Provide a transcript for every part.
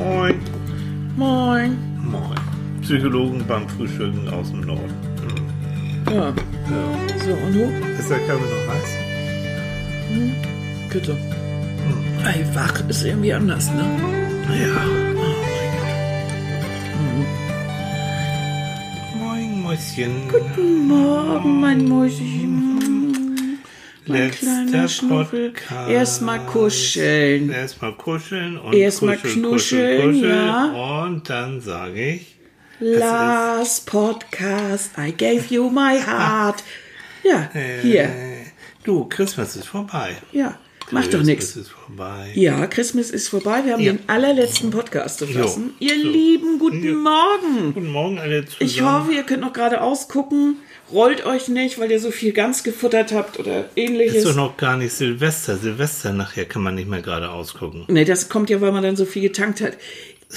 Moin. Moin. Moin. Psychologen beim Frühstücken aus dem Norden. Ja. Ja. So, und du? Ist der Kaffee noch heiß? Bitte. Ey, wach ist irgendwie anders, ne? Ja. Oh Moin, Mäuschen. Guten Morgen, mein Mäuschen. Mein kleiner Schnuffel. Erstmal kuscheln. Erstmal kuscheln und Erstmal kuscheln, knuscheln, kuscheln, kuscheln. ja. Und dann sage ich, Last Podcast, I gave you my heart. Ja, hier. äh, du, Christmas ist vorbei. Ja, macht doch Christmas nichts. ist vorbei. Ja, Christmas ist vorbei. Wir haben Ja. den allerletzten Podcast zu. Jo. Ihr So. Lieben, guten Ja. Morgen. Guten Morgen alle zusammen. Ich hoffe, ihr könnt noch gerade ausgucken. Rollt euch nicht, weil ihr so viel ganz gefuttert habt oder Ist ähnliches. doch noch gar nicht Silvester. Silvester nachher kann man nicht mehr gerade ausgucken. Nee, das kommt ja, weil man dann so viel getankt hat.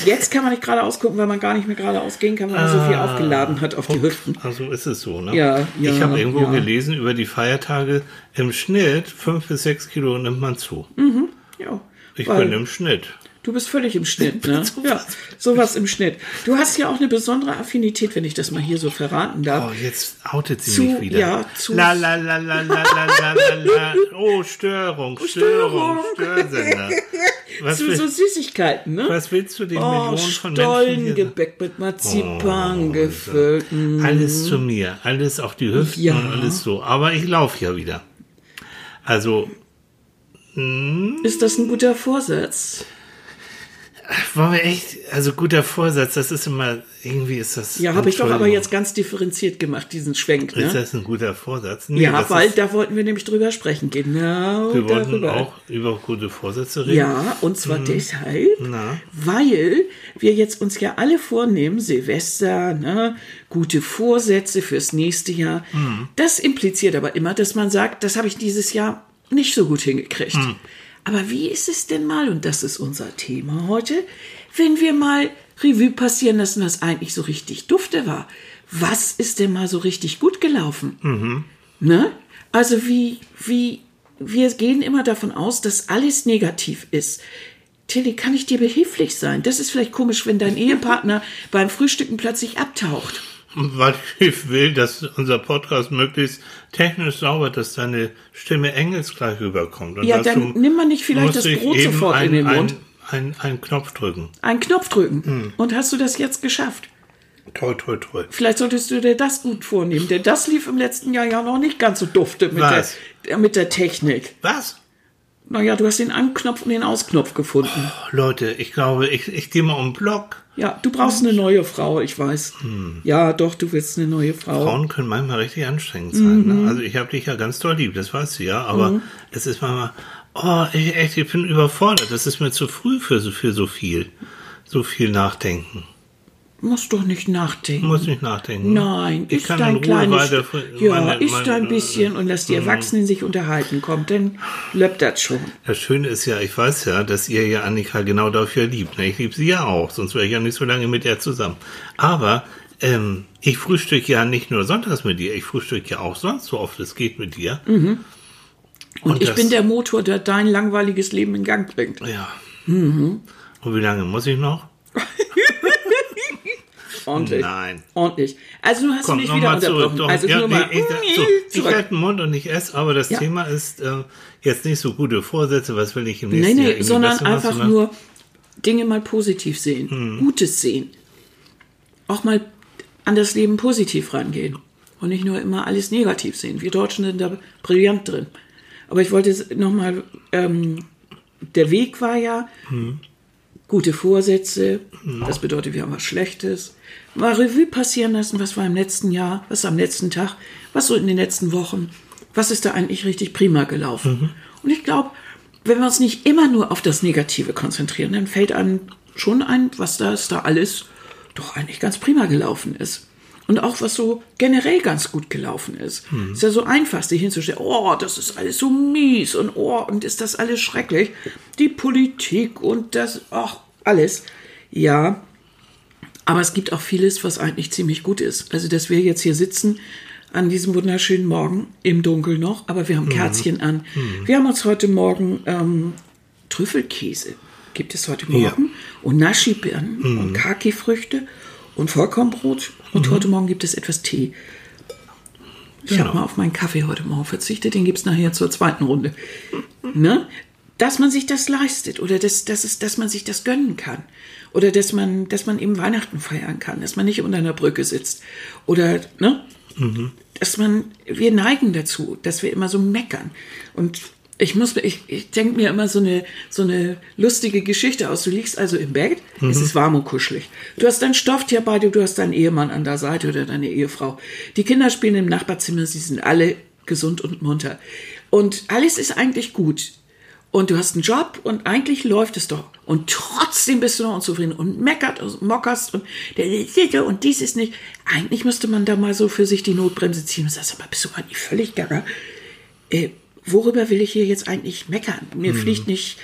Jetzt kann man nicht gerade ausgucken, weil man gar nicht mehr gerade ausgehen kann, weil man so viel aufgeladen hat auf die Hüften. Also ist es so, ne? Ja, ja, Ich habe irgendwo ja. gelesen, über die Feiertage im Schnitt fünf bis sechs Kilo nimmt man zu. Ja, Ich bin im Schnitt. Du bist völlig im Schnitt, ne? ja, sowas im Schnitt. Du hast ja auch eine besondere Affinität, wenn ich das mal hier so verraten darf. Oh, jetzt outet sie zu, mich wieder. Ja, zu. La, la, la, la, la, la, la, la. Oh, oh, Störung, Störung, Störsender. Was zu will, so Süßigkeiten, ne? Was willst du den oh, Millionen von Stollengebäck mit Marzipan oh, gefüllt. So. Mhm. Alles zu mir, alles auf die Hüften ja. und alles so. Aber ich laufe ja wieder. Also. Hm. Ist das ein guter Vorsatz? Wollen wir echt, also guter Vorsatz, das ist immer, irgendwie ist das. Ja, habe ich doch aber jetzt ganz differenziert gemacht, diesen Schwenk. Ist Ne? das ein guter Vorsatz? Nee, Ja, weil ist, da wollten wir nämlich drüber sprechen. Genau wir wollten darüber. auch über gute Vorsätze reden. Ja, und zwar deshalb, Na? weil wir jetzt uns ja alle vornehmen, Silvester, ne, gute Vorsätze fürs nächste Jahr. Das impliziert aber immer, dass man sagt, das habe ich dieses Jahr nicht so gut hingekriegt. Aber wie ist es denn mal, und das ist unser Thema heute, wenn wir mal Revue passieren lassen, was eigentlich so richtig dufte war? Was ist denn mal so richtig gut gelaufen? Ne? Also wie, wie, wir gehen immer davon aus, dass alles negativ ist. Tilly, kann ich dir behilflich sein? Das ist vielleicht komisch, wenn dein Ehepartner beim Frühstücken plötzlich abtaucht. Weil ich will, dass unser Podcast möglichst technisch sauber, dass deine Stimme engelsgleich rüberkommt. Und Ja, dann nimm mal nicht vielleicht das Brot sofort in den Mund. Ein, ein, einen Knopf drücken. Einen Knopf drücken. Hm. Und hast du das jetzt geschafft? Toll, toll, toll. Vielleicht solltest du dir das gut vornehmen, denn das lief im letzten Jahr ja noch nicht ganz so dufte mit, Was? der, mit der Technik. Was? Naja, du hast den Anknopf und den Ausknopf gefunden. Oh, Leute, ich glaube, ich, ich gehe mal um den Block. Ja, du brauchst eine neue Frau, ich weiß. Ja, doch, du willst eine neue Frau. Hm. Frauen können manchmal richtig anstrengend sein. Mhm. Ne? Also ich habe dich ja ganz doll lieb, das weißt du ja, aber es ist manchmal, oh, ich, echt, ich bin überfordert. Das ist mir zu früh für so, für so viel. So viel nachdenken. Musst doch nicht nachdenken. Muss nicht nachdenken. Nein, ich isst kann dein in Ruhe kleines... ja, meine- isst meine- ein bisschen und lass die Erwachsenen sich unterhalten. Kommt, dann löppt das schon. Das Schöne ist ja, ich weiß ja, dass ihr ja Annika genau dafür liebt. Ne? Ich liebe sie ja auch, sonst wäre ich ja nicht so lange mit ihr zusammen. Aber ähm, ich frühstücke ja nicht nur sonntags mit dir, ich frühstücke ja auch sonst so oft es geht mit dir. Und, Und ich das- bin der Motor, der dein langweiliges Leben in Gang bringt. Ja. Mhm. Und wie lange muss ich noch? Ordentlich. Nein. Ordentlich. Also du hast Komm, mich wieder zurück. unterbrochen. Doch, also ja, nur mal nee, ich, so, ich zurück. halte den Mund und ich esse, aber das Ja. Thema ist äh, jetzt nicht so gute Vorsätze, was will ich im Nee, nächsten Jahr nee, irgendwie sondern einfach sondern- nur Dinge mal positiv sehen, Hm. Gutes sehen. Auch mal an das Leben positiv rangehen und nicht nur immer alles negativ sehen. Wir Deutschen sind da brillant drin. Aber ich wollte nochmal, ähm, der Weg war ja, Hm. Gute Vorsätze, das bedeutet, wir haben was Schlechtes, mal Revue passieren lassen, was war im letzten Jahr, was am letzten Tag, was so in den letzten Wochen, was ist da eigentlich richtig prima gelaufen. Und ich glaube, wenn wir uns nicht immer nur auf das Negative konzentrieren, dann fällt einem schon ein, was da ist da alles doch eigentlich ganz prima gelaufen ist. Und auch was so generell ganz gut gelaufen ist. Ist ja so einfach, sich hinzustellen, oh, das ist alles so mies und oh, und ist das alles schrecklich. Die Politik und das, ach, alles. Ja, aber es gibt auch vieles, was eigentlich ziemlich gut ist. Also, dass wir jetzt hier sitzen an diesem wunderschönen Morgen, im Dunkeln noch, aber wir haben Kerzchen an. Wir haben uns heute Morgen ähm, Trüffelkäse, gibt es heute Morgen. und Nashi-Birnen Mhm. und Kaki-Früchte und Vollkornbrot. Und heute Morgen gibt es etwas Tee. Ich Genau. habe mal auf meinen Kaffee heute Morgen verzichtet, den gibt es nachher zur zweiten Runde. Ne? Dass man sich das leistet oder dass, dass, es, dass man sich das gönnen kann. Oder dass man, dass man eben Weihnachten feiern kann, dass man nicht unter einer Brücke sitzt. Oder, ne? Dass man, wir neigen dazu, dass wir immer so meckern. Und ich muss, ich, ich denke mir immer so eine, so eine lustige Geschichte aus. Du liegst also im Bett, es ist warm und kuschelig. Du hast dein Stofftier bei dir, du hast deinen Ehemann an der Seite oder deine Ehefrau. Die Kinder spielen im Nachbarzimmer, sie sind alle gesund und munter. Und alles ist eigentlich gut. Und du hast einen Job und eigentlich läuft es doch. Und trotzdem bist du noch unzufrieden und meckert und mockerst und der und dies ist nicht. Eigentlich müsste man da mal so für sich die Notbremse ziehen und sagen, sag mal, bist du gar nicht völlig gaga? Äh, worüber will ich hier jetzt eigentlich meckern? Mir fliegt nicht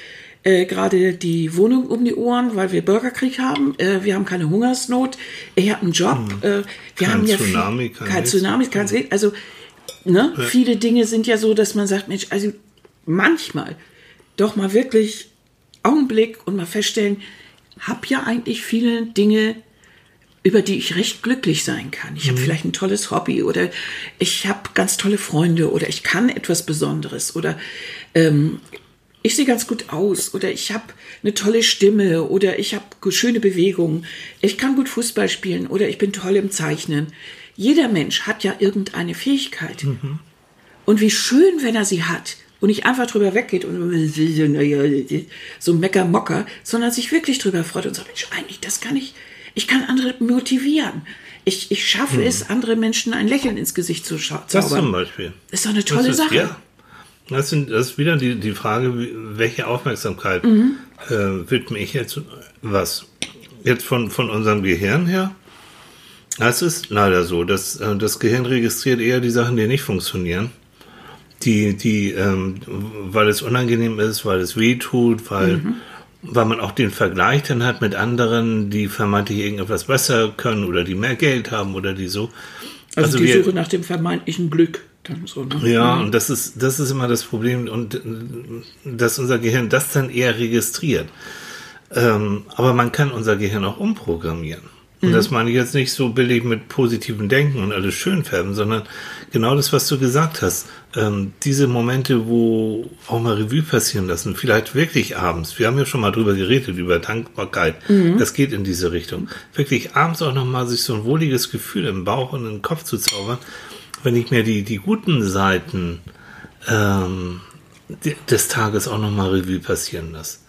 äh, gerade die Wohnung um die Ohren, weil wir Bürgerkrieg haben. Äh, wir haben keine Hungersnot. Ich habe einen Job. Äh, wir Kein haben ja Tsunami, viel, kein. Tsunami, kein Regen. Also ne, viele Dinge sind ja so, dass man sagt, Mensch, also manchmal doch mal wirklich Augenblick und mal feststellen, hab ja eigentlich viele Dinge, über die ich recht glücklich sein kann. Ich habe vielleicht ein tolles Hobby oder ich habe ganz tolle Freunde oder ich kann etwas Besonderes oder ähm, ich sehe ganz gut aus oder ich habe eine tolle Stimme oder ich habe schöne Bewegungen. Ich kann gut Fußball spielen oder ich bin toll im Zeichnen. Jeder Mensch hat ja irgendeine Fähigkeit. Und wie schön, wenn er sie hat und nicht einfach drüber weggeht und so Meckermocker, sondern sich wirklich drüber freut und sagt, Mensch, eigentlich, das kann ich, ich kann andere motivieren. Ich, ich schaffe es, andere Menschen ein Lächeln ins Gesicht zu schau- Das zum zaubern. Beispiel. ist doch eine tolle das ist, Sache. Ja. Das, sind, das ist wieder die, die Frage, welche Aufmerksamkeit Mhm. äh, widme ich jetzt was? Jetzt von, von unserem Gehirn her? Es ist leider so, dass äh, das Gehirn registriert eher die Sachen, die nicht funktionieren. Die, die, ähm, weil es unangenehm ist, weil es weh tut, weil, Mhm. Weil man auch den Vergleich dann hat mit anderen, die vermeintlich irgendetwas besser können oder die mehr Geld haben oder die so. Also, die wir- Suche nach dem vermeintlichen Glück. Dann so, ne? ja, und das ist, das ist immer das Problem und dass unser Gehirn das dann eher registriert. Ähm, aber man kann unser Gehirn auch umprogrammieren. Und das meine ich jetzt nicht so billig mit positivem Denken und alles schön färben, sondern genau das, was du gesagt hast. Ähm, diese Momente, wo auch mal Revue passieren lassen, vielleicht wirklich abends. Wir haben ja schon mal drüber geredet, über Dankbarkeit. Das geht in diese Richtung. Wirklich abends auch nochmal sich so ein wohliges Gefühl im Bauch und im Kopf zu zaubern, wenn ich mir die, die guten Seiten ähm, de- des Tages auch nochmal Revue passieren lasse.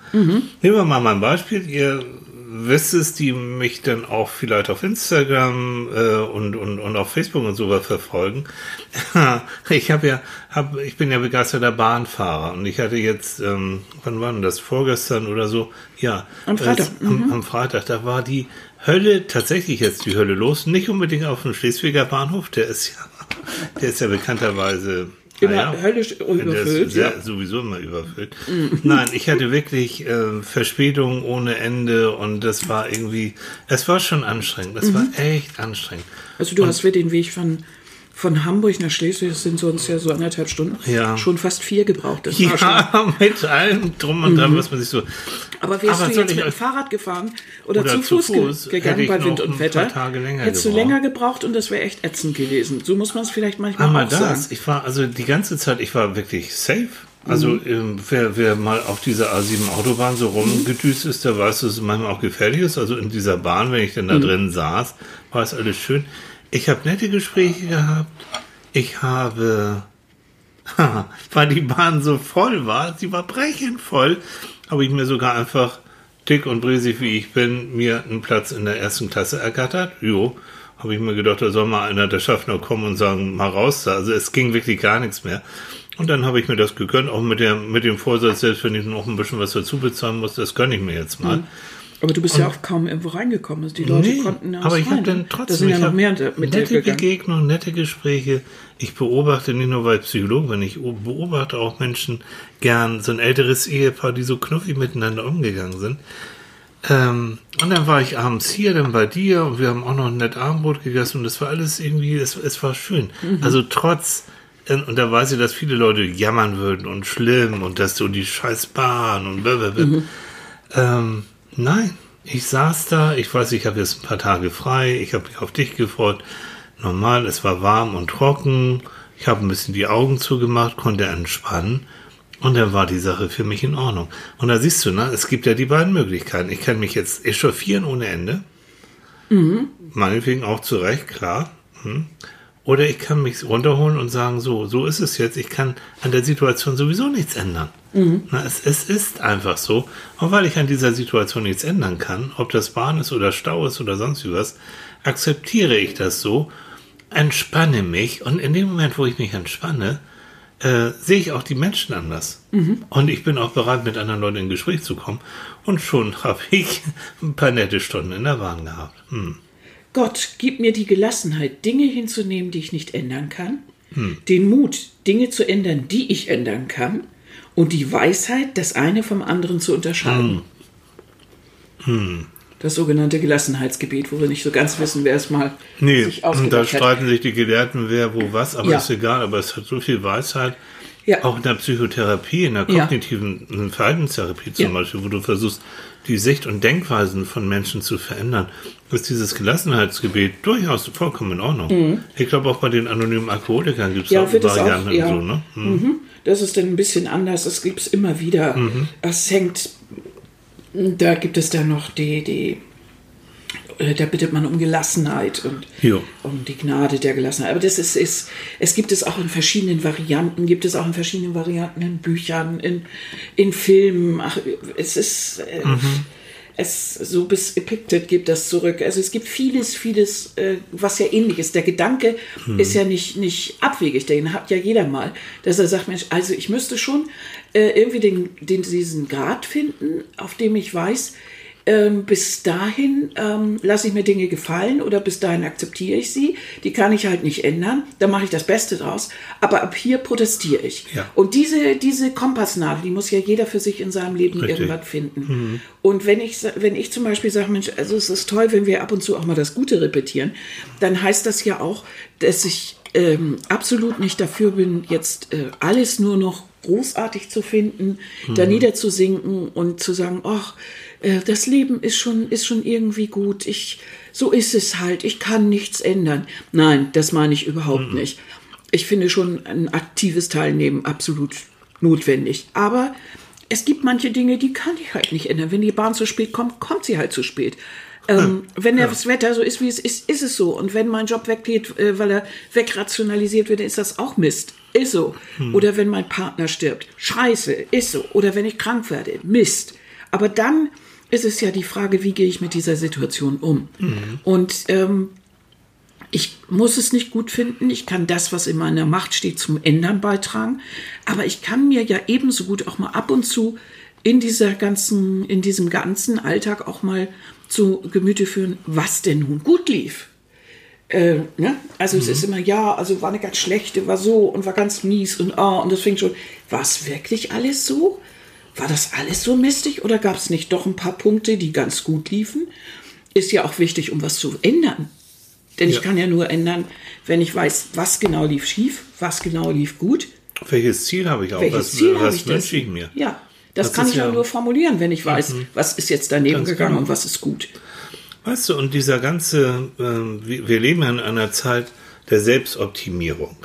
Nehmen wir mal mein Beispiel. Ihr wisst es, die mich dann auch vielleicht auf Instagram äh, und, und, und auf Facebook und so weiter verfolgen. ich habe ja, hab, ich bin ja begeisterter Bahnfahrer und ich hatte jetzt, ähm, wann war denn das? Vorgestern oder so? Ja. Am Freitag, äh, am, am Freitag, da war die Hölle, tatsächlich jetzt die Hölle los. Nicht unbedingt auf dem Schleswiger Bahnhof, der ist ja, der ist ja bekannterweise Immer naja, höllisch der überfüllt, ist sehr, ja. sowieso immer überfüllt. Nein, ich hatte wirklich äh, Verspätung ohne Ende und das war irgendwie, es war schon anstrengend. Es war echt anstrengend. Also du hast für den Weg von, von Hamburg nach Schleswig, das sind sonst ja so anderthalb Stunden, Ja. schon fast vier gebraucht. Das. Ja, mit allem drum und dran, was man sich so. Aber wärst Aber du jetzt mit dem Fahrrad gefahren oder, Oder zu zu Fuß, ge- Fuß, gegangen bei Wind und Wetter, hättest du gebraucht. länger gebraucht und das wäre echt ätzend gewesen. So muss man es vielleicht manchmal Einmal auch das. sagen. Ich war also die ganze Zeit, ich war wirklich safe. Also ähm, wer, wer mal auf dieser A7 Autobahn so rumgedüst ist, der weiß, dass es manchmal auch gefährlich ist. Also in dieser Bahn, wenn ich dann da drin saß, war es alles schön. Ich habe nette Gespräche gehabt. Ich habe, weil die Bahn so voll war, sie war brechend voll, habe ich mir sogar einfach dick und bresig wie ich bin, mir einen Platz in der ersten Klasse ergattert. Jo, habe ich mir gedacht, da soll mal einer der Schaffner kommen und sagen, mal raus da. Also es ging wirklich gar nichts mehr. Und dann habe ich mir das gegönnt, auch mit, der, mit dem Vorsatz, selbst wenn ich noch ein bisschen was dazu bezahlen muss, das gönne ich mir jetzt mal. Aber du bist ja auch kaum irgendwo reingekommen. Also Die Leute Nee, konnten ja aber ich habe dann trotzdem Da sind ja noch mehr mit nette. Begegnungen, nette Gespräche. Ich beobachte nicht nur als Psychologe, wenn ich beobachte auch Menschen gern, so ein älteres Ehepaar, die so knuffig miteinander umgegangen sind. Ähm, und dann war ich abends hier, dann bei dir und wir haben auch noch ein nett Abendbrot gegessen und das war alles irgendwie, es, es war schön. Mhm. Also trotz, äh, und da weiß ich, dass viele Leute jammern würden und schlimm und dass so die scheiß Bahn und blablabla. Mhm. Ähm, nein, Ich saß da, ich weiß, ich habe jetzt ein paar Tage frei, ich habe mich auf dich gefreut. Normal, es war warm und trocken. Ich habe ein bisschen die Augen zugemacht, konnte entspannen. Und dann war die Sache für mich in Ordnung. Und da siehst du, ne, es gibt ja die beiden Möglichkeiten. Ich kann mich jetzt echauffieren ohne Ende. Mhm. Meinetwegen auch zurecht, klar. Hm. Oder ich kann mich runterholen und sagen, so, so ist es jetzt. Ich kann an der Situation sowieso nichts ändern. Mhm. Na, es, es ist einfach so. Und weil ich an dieser Situation nichts ändern kann, ob das Bahn ist oder Stau ist oder sonst was, akzeptiere ich das so, entspanne mich und in dem Moment, wo ich mich entspanne, äh, sehe ich auch die Menschen anders. Mhm. Und ich bin auch bereit, mit anderen Leuten in Gespräch zu kommen. Und schon habe ich ein paar nette Stunden in der Bahn gehabt. Hm. Gott, gib mir die Gelassenheit, Dinge hinzunehmen, die ich nicht ändern kann, hm. den Mut, Dinge zu ändern, die ich ändern kann, und die Weisheit, das eine vom anderen zu unterscheiden. Hm. Hm. Das sogenannte Gelassenheitsgebet, wo wir nicht so ganz wissen, wer es mal nee, sich da streiten hat. sich die Gelehrten, wer wo was, aber ja. ist egal, aber es hat so viel Weisheit. Ja. Auch in der Psychotherapie, in der kognitiven ja. Verhaltenstherapie zum Beispiel, wo du versuchst, die Sicht und Denkweisen von Menschen zu verändern, ist dieses Gelassenheitsgebet durchaus vollkommen in Ordnung. Mhm. Ich glaube, auch bei den anonymen Alkoholikern gibt es ja, auch Varianten auch, ja. so. Ne? Mhm. Mhm. Das ist dann ein bisschen anders, das gibt es immer wieder. Mhm. Das hängt, da gibt es dann noch die, die äh, da bittet man um Gelassenheit und jo. um die Gnade der Gelassenheit. Aber das ist, ist, es gibt es auch in verschiedenen Varianten, gibt es auch in verschiedenen Varianten in Büchern, in, in Filmen. Ach, es ist, äh, mhm. Es, so bis Epictet gibt das zurück. Also es gibt vieles, vieles, äh, was ja ähnlich ist. Der Gedanke mhm. ist ja nicht, nicht abwegig, den hat ja jeder mal, dass er sagt, Mensch, also ich müsste schon äh, irgendwie den, den, diesen Grad finden, auf dem ich weiß, ähm, bis dahin ähm, lasse ich mir Dinge gefallen oder bis dahin akzeptiere ich sie. Die kann ich halt nicht ändern. Da mache ich das Beste draus. Aber ab hier protestiere ich. Ja. Und diese, diese Kompassnadel, die muss ja jeder für sich in seinem Leben Richtig. irgendwas finden. Mhm. Und wenn ich, wenn ich zum Beispiel sage, Mensch, also es ist toll, wenn wir ab und zu auch mal das Gute repetieren, dann heißt das ja auch, dass ich ähm, absolut nicht dafür bin, jetzt äh, alles nur noch großartig zu finden, mhm. da niederzusinken und zu sagen, ach, äh, das Leben ist schon, ist schon irgendwie gut. Ich, so ist es halt. Ich kann nichts ändern. Nein, das meine ich überhaupt mhm. nicht. Ich finde schon ein aktives Teilnehmen absolut notwendig. Aber es gibt manche Dinge, die kann ich halt nicht ändern. Wenn die Bahn zu spät kommt, kommt sie halt zu spät. Ähm, ja, wenn das Wetter so ist, wie es ist, ist es so. Und wenn mein Job weggeht, äh, weil er wegrationalisiert wird, dann ist das auch Mist. Ist so. Hm. Oder wenn mein Partner stirbt. Scheiße. Ist so. Oder wenn ich krank werde. Mist. Aber dann ist es ja die Frage, wie gehe ich mit dieser Situation um? Mhm. Und ähm, ich muss es nicht gut finden. Ich kann das, was in meiner Macht steht, zum Ändern beitragen. Aber ich kann mir ja ebenso gut auch mal ab und zu in dieser ganzen, in diesem ganzen Alltag auch mal zu Gemüte führen, was denn nun gut lief. Äh, ne? Also mhm. es ist immer, ja, also war eine ganz schlechte, war so und war ganz mies und ah, und das fing schon. War es wirklich alles so? War das alles so mistig oder gab es nicht doch ein paar Punkte, die ganz gut liefen? Ist ja auch wichtig, um was zu ändern. Denn ja. ich kann ja nur ändern, wenn ich weiß, was genau lief schief, was genau lief gut. Welches Ziel habe ich auch? Welches was, Ziel was ich wünsche ich mir? Ja, das, das kann ich ja nur formulieren, wenn ich weiß, mhm. was ist jetzt daneben gegangen genau. und was ist gut. Weißt du, und dieser ganze, äh, wir leben ja in einer Zeit, der Selbstoptimierung.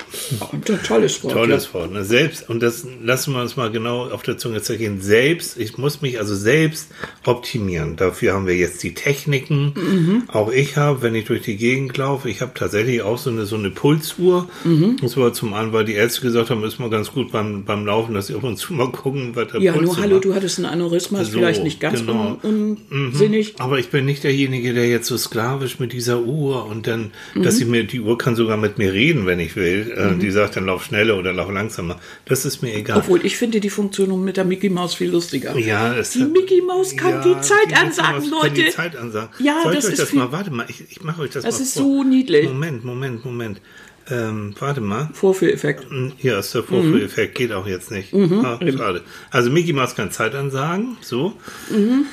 tolles Wort. Tolles. Wort. Ne? Selbst, und das lassen wir uns mal genau auf der Zunge zergehen. Selbst, ich muss mich also selbst optimieren. Dafür haben wir jetzt die Techniken. Mhm. Auch ich habe, wenn ich durch die Gegend laufe, ich habe tatsächlich auch so eine, so eine Pulsuhr. Mhm. Das war zum einen, weil die Ärzte gesagt haben, ist mal ganz gut beim, beim Laufen, dass sie ab und zu mal gucken, was der ja, Puls Ja, nur hallo, du hattest ein Aneurysma, ist so, vielleicht nicht ganz genau. un unsinnig. Mhm. Aber ich bin nicht derjenige, der jetzt so sklavisch mit dieser Uhr und dann, dass ich mir, die Uhr kann sogar sogar mit mir reden, wenn ich will. Äh, mhm. Die sagt dann, lauf schneller oder lauf langsamer. Das ist mir egal. Obwohl, ich finde die Funktion mit der Mickey Maus viel lustiger. Ja, es die Mickey Maus kann ja, die Zeit die ansagen, Leute. Die Zeit ansagen. Ja, Soll das euch das mal, warte mal, ich, ich mache euch das, das mal Das ist so niedlich. Moment, Moment, Moment. Ähm, warte mal. Vorführeffekt. Hm, hier ist der Vorführeffekt, mhm. geht auch jetzt nicht. Mhm, ah, schade. Also Mickey Maus kann Zeit ansagen, so. Mhm.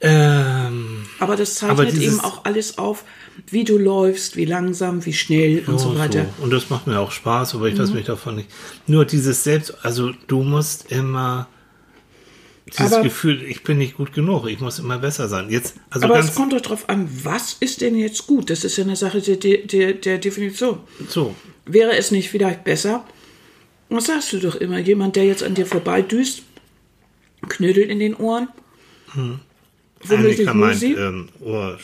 Ähm, aber das zeichnet aber eben auch alles auf, wie du läufst, wie langsam, wie schnell und so weiter. So. Und das macht mir auch Spaß, aber ich mhm. lasse mich davon nicht. Nur dieses Selbst, also du musst immer dieses Aber- Gefühl, ich bin nicht gut genug, ich muss immer besser sein. Jetzt, also Aber es kommt doch drauf an, was ist denn jetzt gut? Das ist ja eine Sache der, der, der Definition. so. Wäre es nicht vielleicht besser, was sagst du doch immer, jemand, der jetzt an dir vorbeidüst, Knödel in den Ohren, womöglich Musi, ähm,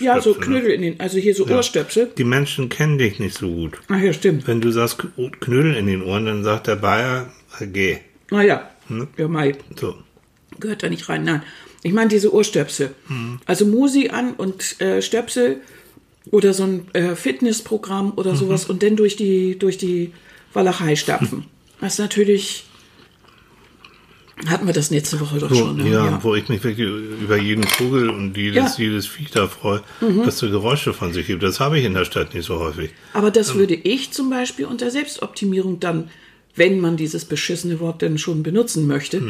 ja, so? Knödel in den, also hier so Ohrstöpsel. Die Menschen kennen dich nicht so gut. Ach ja, stimmt. Wenn du sagst K- Knödel in den Ohren, dann sagt der Bayer, äh, geh. Naja, Hm? ja, Mai, So. gehört da nicht rein. Nein, ich meine diese Ohrstöpsel. Hm. Also Musi an und äh, Stöpsel oder so ein äh, Fitnessprogramm Mhm. oder sowas und dann durch die, durch die Walachei stapfen. Das ist natürlich, hatten wir das letzte Woche doch So, schon. ne? ja, wo ich mich wirklich über jeden Vogel und jedes, Ja. Mhm. jedes Viech da freue, was so Geräusche von sich gibt. Das habe ich in der Stadt nicht so häufig. Aber das würde ich zum Beispiel unter Selbstoptimierung dann, wenn man dieses beschissene Wort denn schon benutzen möchte,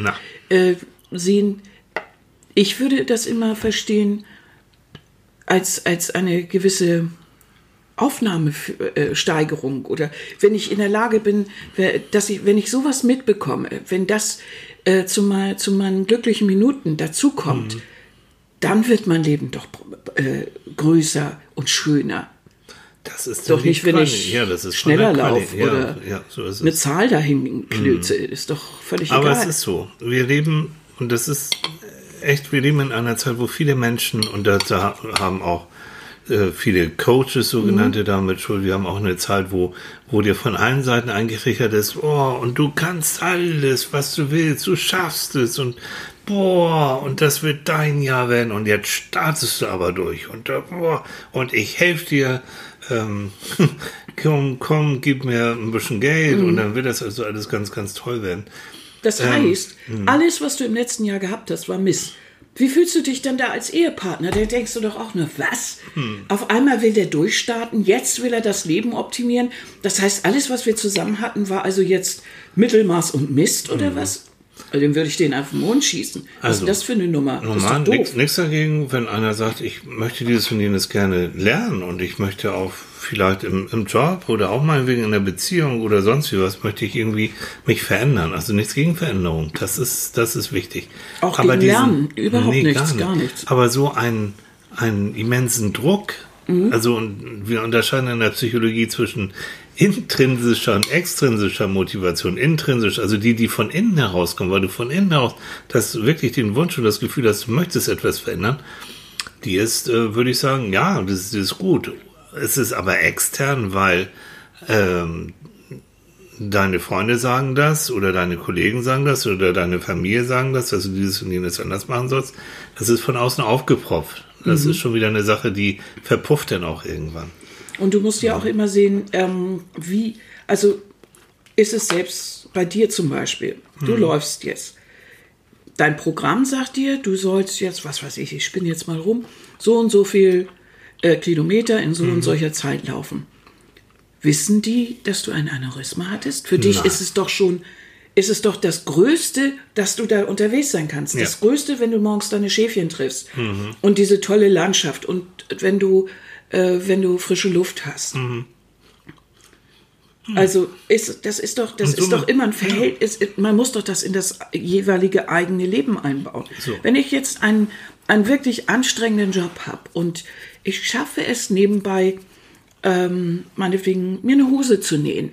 äh, sehen. Ich würde das immer verstehen als, als eine gewisse Aufnahmesteigerung oder wenn ich in der Lage bin, dass ich, wenn ich sowas mitbekomme, wenn das äh, zu, mal, zu meinen glücklichen Minuten dazukommt, dann wird mein Leben doch äh, größer und schöner. Das ist Doch nicht, wenn ich ja, schneller laufe ja, oder ja, so eine. Zahl dahin klöze, ist doch völlig Aber egal. es ist so. Wir leben, und das ist echt, wir leben in einer Zeit, wo viele Menschen, und da haben auch äh, viele Coaches, sogenannte, Mhm. damit schuld. Wir haben auch eine Zeit, wo, wo dir von allen Seiten eingerichtet ist, oh, und du kannst alles, was du willst, du schaffst es und boah, und das wird dein Jahr werden und jetzt startest du aber durch und da, boah, und ich helfe dir, ähm, komm, komm, gib mir ein bisschen Geld Mhm. und dann wird das also alles ganz, ganz toll werden. Das Ähm, heißt, hm. alles, was du im letzten Jahr gehabt hast, war Mist. Wie fühlst du dich dann da als Ehepartner? Da denkst du doch auch nur, was? Hm. Auf einmal will der durchstarten, jetzt will er das Leben optimieren. Das heißt, alles, was wir zusammen hatten, war also jetzt Mittelmaß und Mist oder was? Also, Dann würde ich den auf den Mond schießen. Was Hm. Also, ist das für eine Nummer? Normal, nichts dagegen, wenn einer sagt, ich möchte dieses und jenes gerne lernen und ich möchte auch vielleicht im, im Job oder auch meinetwegen in der Beziehung oder sonst wie was, möchte ich irgendwie mich verändern. Also nichts gegen Veränderung. Das ist, das ist wichtig. Auch gegen Lernen. Überhaupt nichts, gar nichts. Aber so einen, einen immensen Druck, Mhm. also und wir unterscheiden in der Psychologie zwischen intrinsischer und extrinsischer Motivation. Intrinsisch, also die, die von innen herauskommen, weil du von innen heraus das wirklich den Wunsch und das Gefühl hast, du möchtest etwas verändern, die ist, äh, würde ich sagen, ja, das, das ist gut. Es ist aber extern, weil ähm, deine Freunde sagen das oder deine Kollegen sagen das oder deine Familie sagen das, dass du dieses und jenes anders machen sollst. Das ist von außen aufgepropft. Das ist schon wieder eine Sache, die verpufft dann auch irgendwann. Und du musst ja auch immer sehen, ähm, wie, also ist es selbst bei dir zum Beispiel, du läufst jetzt. Dein Programm sagt dir, du sollst jetzt, was weiß ich, ich spinne jetzt mal rum, so und so viel äh, Kilometer in so und solcher Zeit laufen. Wissen die, dass du ein Aneurysma hattest? Für dich ist es doch schon, ist es doch das Größte, dass du da unterwegs sein kannst. Das Ja. Größte, wenn du morgens deine Schäfchen triffst und diese tolle Landschaft und wenn du, äh, wenn du frische Luft hast. Also ist, das ist doch, das so ist doch immer ein Verhältnis. Man muss doch das in das jeweilige eigene Leben einbauen. So. Wenn ich jetzt einen, einen wirklich anstrengenden Job habe und ich schaffe es nebenbei, ähm, meinetwegen mir eine Hose zu nähen,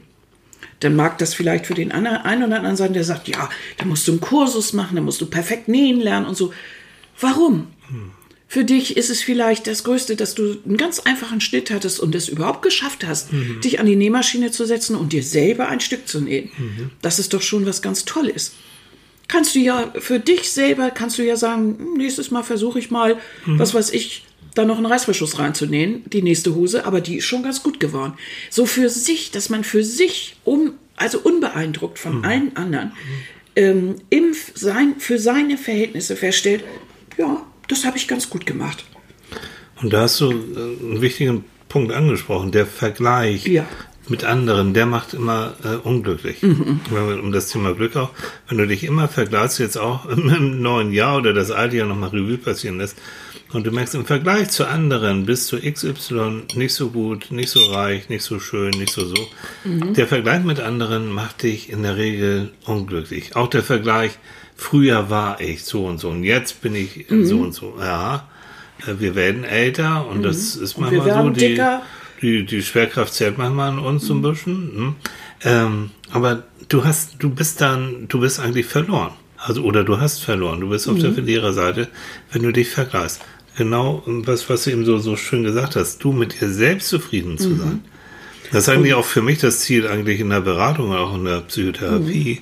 dann mag das vielleicht für den anderen, einen oder anderen sein, der sagt, ja, da musst du einen Kursus machen, da musst du perfekt nähen lernen und so. Warum? Für dich ist es vielleicht das Größte, dass du einen ganz einfachen Schnitt hattest und es überhaupt geschafft hast, dich an die Nähmaschine zu setzen und dir selber ein Stück zu nähen. Das ist doch schon was ganz Tolles. Kannst du ja für dich selber, kannst du ja sagen, hm, nächstes Mal versuche ich mal, was weiß ich, da noch einen Reißverschluss reinzunähen, die nächste Hose, aber die ist schon ganz gut geworden. So für sich, dass man für sich, um, also unbeeindruckt von allen anderen, ähm, im, sein, für seine Verhältnisse feststellt, ja, das habe ich ganz gut gemacht. Und da hast du äh, einen wichtigen Punkt angesprochen, der Vergleich Ja. mit anderen, der macht immer äh, unglücklich. Wenn wir, um das Thema Glück auch, wenn du dich immer vergleichst, jetzt auch im neuen Jahr oder das alte Jahr nochmal Revue passieren lässt, und du merkst, im Vergleich zu anderen bist du XY nicht so gut, nicht so reich, nicht so schön, nicht so so. Der Vergleich mit anderen macht dich in der Regel unglücklich. Auch der Vergleich früher war ich so und so und jetzt bin ich Mhm. so und so. Ja, äh, wir werden älter und das ist Mhm. Und wir manchmal so, die, dicker. die, die Schwerkraft zählt manchmal an uns so ein bisschen. hm. Ähm, aber du hast, du bist dann, du bist eigentlich verloren. Also, oder du hast verloren. Du bist auf Mhm. der Verliererseite, wenn du dich vergleichst. Genau, was, was du eben so, so schön gesagt hast, du mit dir selbst zufrieden Mhm. zu sein. Das ist eigentlich auch für mich das Ziel, eigentlich in der Beratung, auch in der Psychotherapie.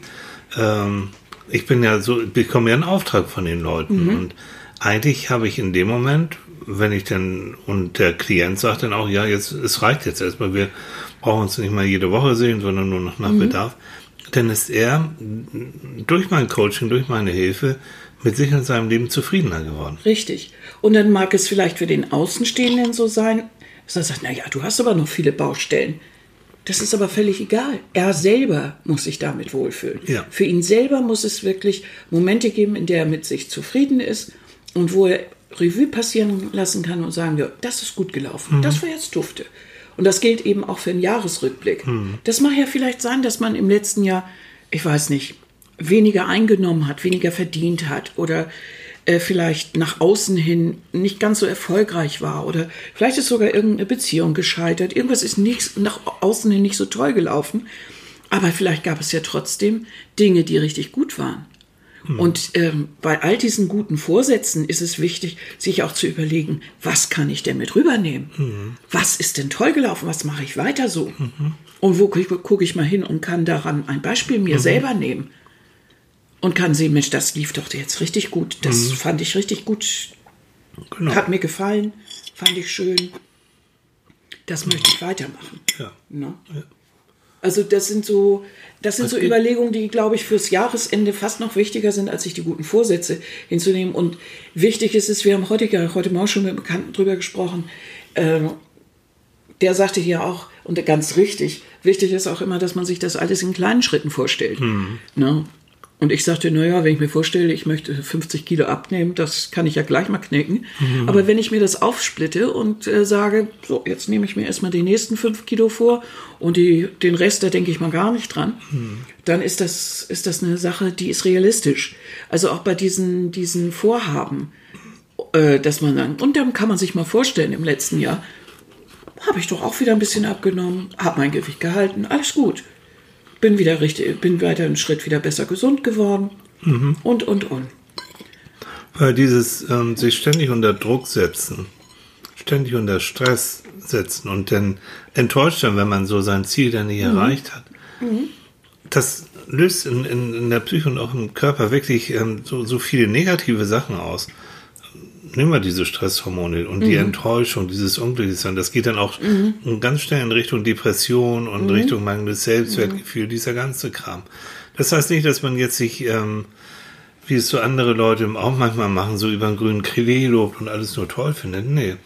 Ähm, ich bin ja so, ich bekomme ja einen Auftrag von den Leuten. Und eigentlich habe ich in dem Moment, wenn ich dann, und der Klient sagt dann auch, ja, jetzt, es reicht jetzt erstmal, wir brauchen uns nicht mal jede Woche sehen, sondern nur noch nach Bedarf, dann ist er durch mein Coaching, durch meine Hilfe mit sich und seinem Leben zufriedener geworden. Richtig. Und dann mag es vielleicht für den Außenstehenden so sein, dass er sagt, naja, du hast aber noch viele Baustellen. Das ist aber völlig egal. Er selber muss sich damit wohlfühlen. Ja. Für ihn selber muss es wirklich Momente geben, in der er mit sich zufrieden ist und wo er Revue passieren lassen kann und sagen, ja, das ist gut gelaufen, das war jetzt dufte. Und das gilt eben auch für einen Jahresrückblick. Das mag ja vielleicht sein, dass man im letzten Jahr, ich weiß nicht, weniger eingenommen hat, weniger verdient hat oder äh, vielleicht nach außen hin nicht ganz so erfolgreich war oder vielleicht ist sogar irgendeine Beziehung gescheitert, irgendwas ist nicht, nach außen hin nicht so toll gelaufen, aber vielleicht gab es ja trotzdem Dinge, die richtig gut waren. Und ähm, bei all diesen guten Vorsätzen ist es wichtig, sich auch zu überlegen, was kann ich denn mit rübernehmen? Was ist denn toll gelaufen? Was mache ich weiter so? Und wo gucke guck ich mal hin und kann daran ein Beispiel mir selber nehmen? Und kann sehen, Mensch, das lief doch jetzt richtig gut. Das fand ich richtig gut. Genau. Hat mir gefallen. Fand ich schön. Das möchte ich weitermachen. Ja. Ne? Also das sind so, das sind so geht- Überlegungen, die, glaube ich, fürs Jahresende fast noch wichtiger sind, als sich die guten Vorsätze hinzunehmen. Und wichtig ist es, wir haben heute, ja- heute Morgen schon mit einem Bekannten drüber gesprochen, ähm, der sagte hier auch, und ganz richtig, wichtig ist auch immer, dass man sich das alles in kleinen Schritten vorstellt. Ne? Und ich sagte, naja, wenn ich mir vorstelle, ich möchte 50 Kilo abnehmen, das kann ich ja gleich mal knicken. Aber wenn ich mir das aufsplitte und äh, sage, so, jetzt nehme ich mir erstmal die nächsten 5 Kilo vor und die, den Rest, da denke ich mal gar nicht dran, dann ist das, ist das eine Sache, die ist realistisch. Also auch bei diesen, diesen Vorhaben, äh, dass man dann, und dann kann man sich mal vorstellen, im letzten Jahr habe ich doch auch wieder ein bisschen abgenommen, habe mein Gewicht gehalten, alles gut bin wieder richtig, bin weiter einen Schritt wieder besser gesund geworden. Und und und. Weil dieses ähm, sich ständig unter Druck setzen, ständig unter Stress setzen und dann enttäuscht sein, wenn man so sein Ziel dann nicht erreicht hat, das löst in, in, in der Psyche und auch im Körper wirklich ähm, so, so viele negative Sachen aus. Nehmen wir diese Stresshormone und die Enttäuschung, dieses Unglücklichsein, das geht dann auch ganz schnell in Richtung Depression und Richtung mangelndes Selbstwertgefühl, dieser ganze Kram. Das heißt nicht, dass man jetzt sich ähm, wie es so andere Leute auch manchmal machen, so über einen grünen Klee lobt und alles nur toll findet. Nee.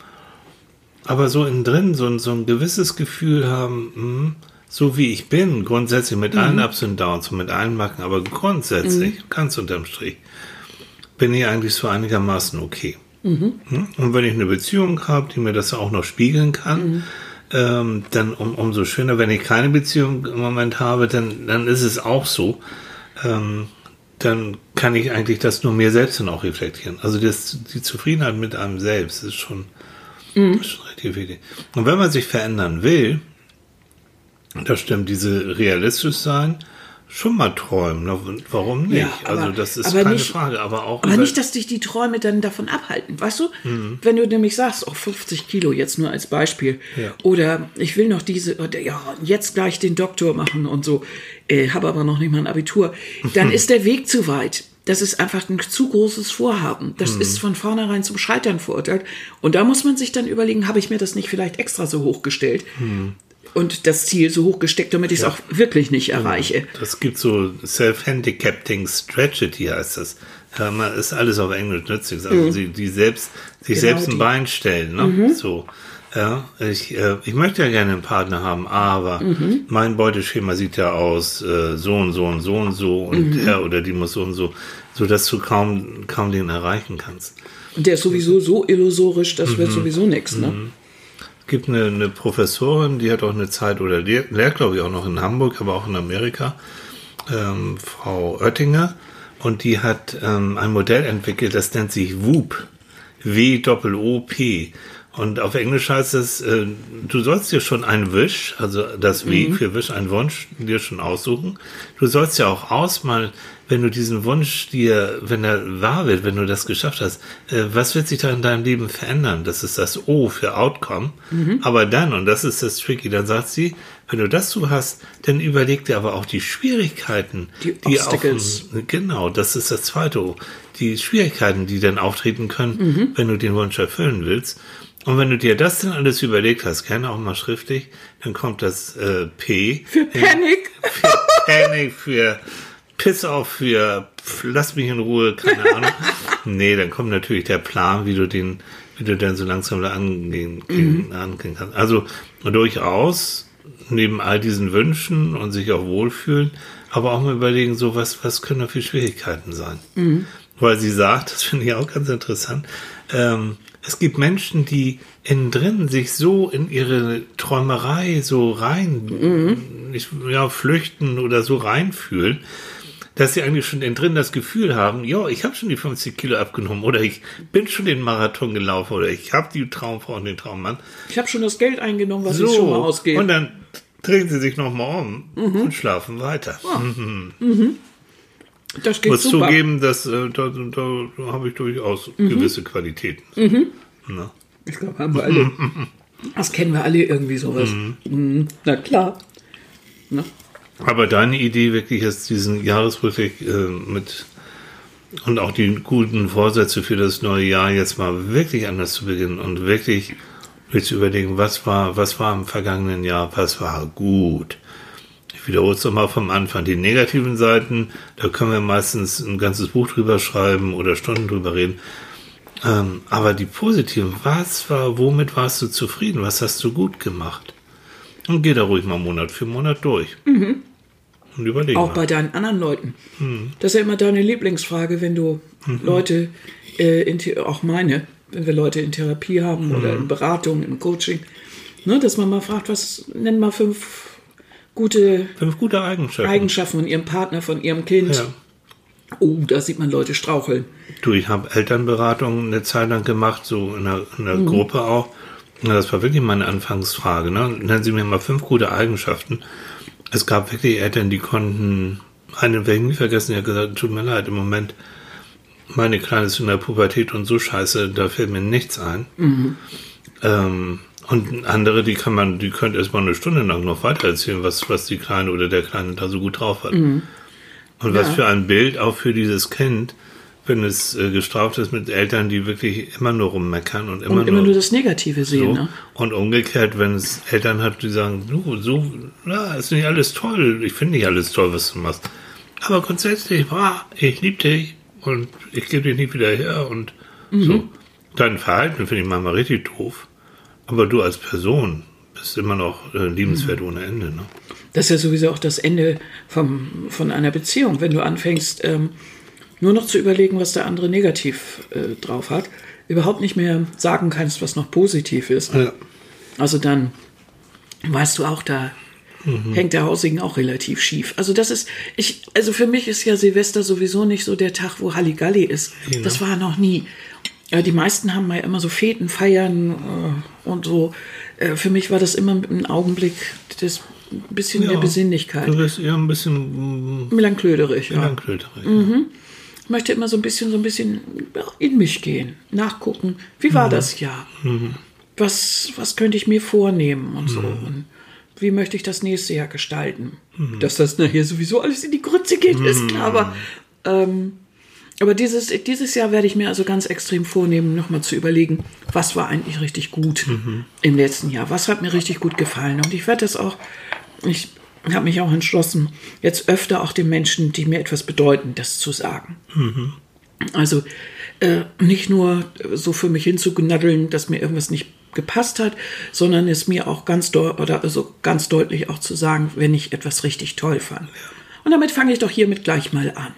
Aber so innen drin so ein, so ein gewisses Gefühl haben, hm, so wie ich bin, grundsätzlich mit allen Ups und Downs und mit allen Macken, aber grundsätzlich, ganz unterm Strich, bin ich eigentlich so einigermaßen okay. Hm? Und wenn ich eine Beziehung habe, die mir das auch noch spiegeln kann, ähm, dann um, umso schöner. Wenn ich keine Beziehung im Moment habe, dann, dann ist es auch so. Ähm, dann kann ich eigentlich das nur mir selbst dann auch reflektieren. Also das, die Zufriedenheit mit einem selbst ist schon, ist schon relativ wichtig. Und wenn man sich verändern will, das stimmt, diese realistisch sein, schon mal träumen. Warum nicht? Ja, aber- also das ist keine nicht- Frage. Aber auch Aber nicht, dass dich die Träume dann davon abhalten, weißt du? Wenn du nämlich sagst, oh, 50 Kilo jetzt nur als Beispiel, Ja. oder ich will noch diese, oder ja, jetzt gleich den Doktor machen und so, äh, habe aber noch nicht mal ein Abitur, dann ist der Weg zu weit. Das ist einfach ein zu großes Vorhaben. Das ist von vornherein zum Scheitern verurteilt. Und da muss man sich dann überlegen, habe ich mir das nicht vielleicht extra so hochgestellt? Und das Ziel so hoch gesteckt, damit ich es auch wirklich nicht erreiche. Das gibt so Self-Handicapping Strategy heißt das. Ja, man ist alles auf Englisch nützlich. Also sie, die selbst, sich Genau selbst ein die. Mhm. Bein stellen, ne? So. Ja, ich, äh, ich möchte ja gerne einen Partner haben, aber Mhm. mein Beuteschema sieht ja aus, äh, so und so und so und so und Mhm. der oder die muss so und so, so dass du kaum, kaum den erreichen kannst. Und der ist sowieso so illusorisch, das wird sowieso nichts, ne? Es gibt eine, eine Professorin, die hat auch eine Zeit oder lehrt, lehrt glaube ich, auch noch in Hamburg, aber auch in Amerika, ähm, Frau Oettinger. und die hat ähm, ein Modell entwickelt, das nennt sich WOOP. W-O-O-P. Und auf Englisch heißt es, äh, du sollst dir schon einen Wish, also das W Mhm. für Wish, einen Wunsch, dir schon aussuchen. Du sollst ja auch ausmalen, wenn du diesen Wunsch dir, wenn er wahr wird, wenn du das geschafft hast, äh, was wird sich da in deinem Leben verändern? Das ist das O für Outcome. Aber dann, und das ist das Tricky, dann sagt sie, wenn du das so hast, dann überleg dir aber auch die Schwierigkeiten, Die auf Obstacles. Genau, das ist das zweite O. Die Schwierigkeiten, die dann auftreten können, Mhm. wenn du den Wunsch erfüllen willst. Und wenn du dir das dann alles überlegt hast, gerne auch mal schriftlich, dann kommt das äh, P. Für Panic. Für Panic, für Piss auf, für lass mich in Ruhe, keine Ahnung. nee, dann kommt natürlich der Plan, wie du den, wie du dann so langsam da angehen, Mhm. angehen kannst. Also durchaus neben all diesen Wünschen und sich auch wohlfühlen, aber auch mal überlegen, so was, was können da für Schwierigkeiten sein? Weil sie sagt, das finde ich auch ganz interessant, ähm, es gibt Menschen, die innen drin sich so in ihre Träumerei so rein, nicht, ja, flüchten oder so reinfühlen, dass sie eigentlich schon innen drin das Gefühl haben, ja, ich habe schon die 50 Kilo abgenommen oder ich bin schon den Marathon gelaufen oder ich habe die Traumfrau und den Traummann. Ich habe schon das Geld eingenommen, was ich schon mal ausgebe. Und dann drehen sie sich nochmal um und schlafen weiter. Das Ich geht muss super. zugeben, dass äh, da, da, da habe ich durchaus gewisse Qualitäten. Na? Ich glaube, haben wir alle. Das kennen wir alle irgendwie sowas. Mhm. Na klar. Ne? Aber deine Idee wirklich ist, diesen Jahresrückblick äh, mit und auch die guten Vorsätze für das neue Jahr jetzt mal wirklich anders zu beginnen und wirklich zu überlegen, was war, was war im vergangenen Jahr, was war gut. Ich wiederhole es nochmal vom Anfang. Die negativen Seiten, da können wir meistens ein ganzes Buch drüber schreiben oder Stunden drüber reden. Ähm, aber die positiven, was war, womit warst du zufrieden? Was hast du gut gemacht? Und geh da ruhig mal Monat für Monat durch. Und überleg Auch mal. bei deinen anderen Leuten. Das ist ja immer deine Lieblingsfrage, wenn du Leute, äh, in, auch meine, wenn wir Leute in Therapie haben oder in Beratung, im Coaching, ne, dass man mal fragt, was nenn mal fünf gute Fünf gute Eigenschaften. Eigenschaften von ihrem Partner, von ihrem Kind. Ja. Oh, da sieht man Leute straucheln. Du, ich habe Elternberatung eine Zeit lang gemacht, so in der, in der Gruppe auch. Das war wirklich meine Anfangsfrage. Ne? Nennen Sie mir mal fünf gute Eigenschaften. Es gab wirklich Eltern, die konnten, eine werde ich nie vergessen, die hat gesagt, tut mir leid, im Moment, meine Kleine ist in der Pubertät und so scheiße, da fällt mir nichts ein. Ähm, und andere, die kann man, die könnte erst mal eine Stunde lang noch weiter erzählen, was, was die Kleine oder der Kleine da so gut drauf hat. Und was Ja. für ein Bild auch für dieses Kind, wenn es äh, gestraft ist mit Eltern, die wirklich immer nur rummeckern und immer, Und immer nur, nur das Negative sehen. so. Ne? Und umgekehrt, wenn es Eltern hat, die sagen, du, so, ja, ist nicht alles toll, ich finde nicht alles toll, was du machst. Aber grundsätzlich, ah, ich liebe dich und ich gebe dich nicht wieder her und Mhm. so. Dein Verhalten finde ich manchmal richtig doof. Aber du als Person bist immer noch äh, liebenswert Mhm. ohne Ende. Ne? Das ist ja sowieso auch das Ende vom, von einer Beziehung, wenn du anfängst, ähm, nur noch zu überlegen, was der andere negativ äh, drauf hat, überhaupt nicht mehr sagen kannst, was noch positiv ist. Ja. Also dann weißt du auch, da hängt der Haussegen auch relativ schief. Also das ist, ich, also für mich ist ja Silvester sowieso nicht so der Tag, wo Halligalli ist. Das war noch nie. Äh, Die meisten haben ja immer so Feten, Feiern äh, und so. Äh, Für mich war das immer ein Augenblick des ein bisschen der Besinnlichkeit. Du bist eher ein bisschen mm, Melanchöderig, ja. melanchöderig. Ich möchte immer so ein bisschen, so ein bisschen ja, in mich gehen, nachgucken, wie war das Jahr? Was, was könnte ich mir vornehmen und so? Und wie möchte ich das nächste Jahr gestalten? Dass das nachher sowieso alles in die Grütze geht, ist klar, aber, ähm, aber dieses, dieses Jahr werde ich mir also ganz extrem vornehmen, nochmal zu überlegen, was war eigentlich richtig gut im letzten Jahr? Was hat mir richtig gut gefallen? Und ich werde das auch, ich habe mich auch entschlossen, jetzt öfter auch den Menschen, die mir etwas bedeuten, das zu sagen. Also äh, nicht nur so für mich hinzugnaddeln, dass mir irgendwas nicht gepasst hat, sondern es mir auch ganz oder also ganz deutlich auch zu sagen, wenn ich etwas richtig toll fand. Und damit fange ich doch hiermit gleich mal an.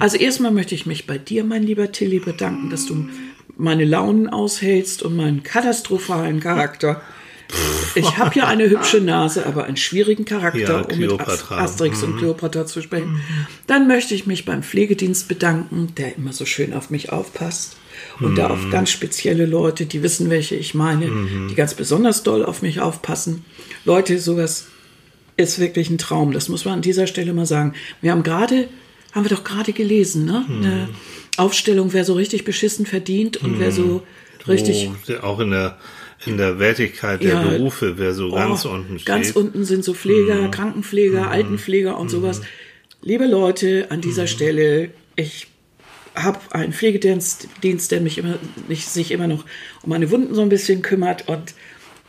Also erstmal möchte ich mich bei dir, mein lieber Tilly, bedanken, dass du meine Launen aushältst und meinen katastrophalen Charakter Ich habe ja eine hübsche Nase, aber einen schwierigen Charakter, Ja, um mit. Asterix und Kleopatra zu sprechen. Dann möchte ich mich beim Pflegedienst bedanken, der immer so schön auf mich aufpasst. Und da auf ganz spezielle Leute, die wissen, welche ich meine, die ganz besonders doll auf mich aufpassen. Leute, sowas ist wirklich ein Traum. Das muss man an dieser Stelle mal sagen. Wir haben gerade, haben wir doch gerade gelesen, ne? Eine Aufstellung, wer so richtig beschissen verdient und wer so richtig Wo, auch in der, in der Wertigkeit der Ja. Berufe, wer so ganz Oh, unten steht. Ganz unten sind so Pfleger, Krankenpfleger, Altenpfleger und sowas. Liebe Leute, an dieser Stelle, ich habe einen Pflegedienst, Dienst, der mich immer, mich, sich immer noch um meine Wunden so ein bisschen kümmert und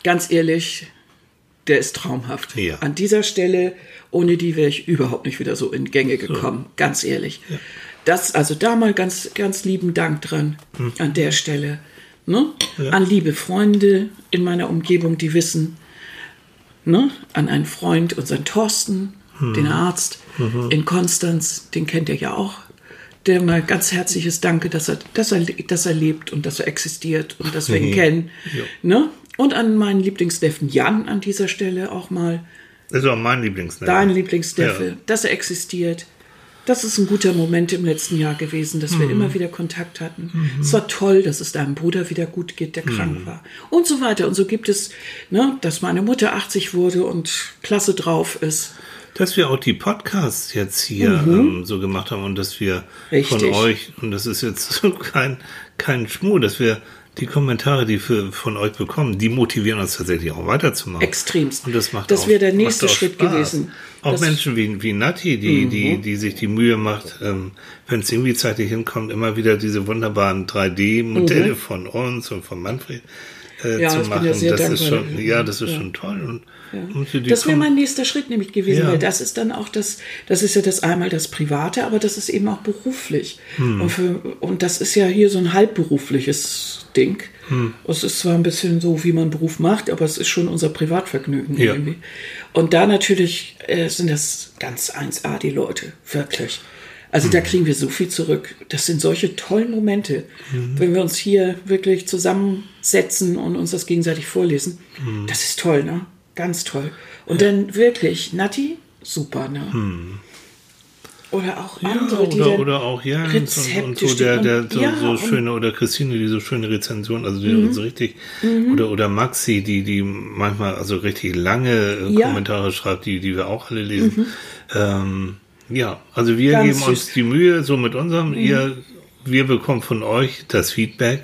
ganz ehrlich, der ist traumhaft. Ja. An dieser Stelle, ohne die wäre ich überhaupt nicht wieder so in Gänge gekommen, ganz ehrlich. Das, also da mal ganz, ganz lieben Dank dran an der Stelle. Ne? An liebe Freunde in meiner Umgebung, die wissen, ne? an einen Freund, unseren Thorsten, den Arzt in Konstanz, den kennt ihr ja auch. Der mal ganz herzliches Danke, dass er, dass er, dass er lebt und dass er existiert und dass wir ihn kennen. Ne? Und an meinen Lieblingsneffen Jan an dieser Stelle auch mal. Das ist auch mein Lieblingsname. Dein Lieblingsneffe, Ja. dass er existiert. Das ist ein guter Moment im letzten Jahr gewesen, dass Mhm. wir immer wieder Kontakt hatten. Es war toll, dass es deinem Bruder wieder gut geht, der Mhm. krank war. Und so weiter. Und so gibt es, ne, dass meine Mutter 80 wurde und klasse drauf ist. Dass wir auch die Podcasts jetzt hier ähm, so gemacht haben und dass wir von Mhm. Richtig. euch, und das ist jetzt so kein, kein Schmur, dass wir die Kommentare, die wir von euch bekommen, die motivieren uns tatsächlich auch weiterzumachen. Extremst. Und das macht Das wäre der nächste Schritt Spaß. gewesen. Auch Das- Mhm. Menschen wie, wie Nati, die, die, die sich die Mühe macht, ähm, wenn es irgendwie zeitlich hinkommt, immer wieder diese wunderbaren 3D-Modelle von uns und von Manfred äh. Ja, zu ich bin machen. ja sehr das ist dankbar schon, dafür. ja, das ist schon toll. Und, die Das wäre mein nächster Schritt nämlich gewesen, Ja. weil das ist dann auch das, das ist ja das einmal das Private, aber das ist eben auch beruflich. Hm. Und, für, und das ist ja hier so ein halbberufliches Ding. Hm. Es ist zwar ein bisschen so, wie man Beruf macht, aber es ist schon unser Privatvergnügen Ja. irgendwie. Und da natürlich äh, sind das ganz 1A die Leute, wirklich. Also Hm. da kriegen wir so viel zurück. Das sind solche tollen Momente, Hm. wenn wir uns hier wirklich zusammensetzen und uns das gegenseitig vorlesen. Hm. Das ist toll, ne? Ganz toll. Und dann wirklich, Nati, super, ne? Oder auch Hm. Ja, andere, die oder, dann oder auch Jens und, und Rezepte so der, der stehen so, und- ja, so und- schöne oder Christine, die so schöne Rezension, also die Mhm. so richtig oder oder Maxi, die die manchmal also richtig lange äh, Ja. Mhm. Kommentare schreibt, die die wir auch alle lesen. Ähm, ja, also wir Ganz geben uns süß. Mhm. die Mühe so mit unserem, ihr wir bekommen von euch das Feedback.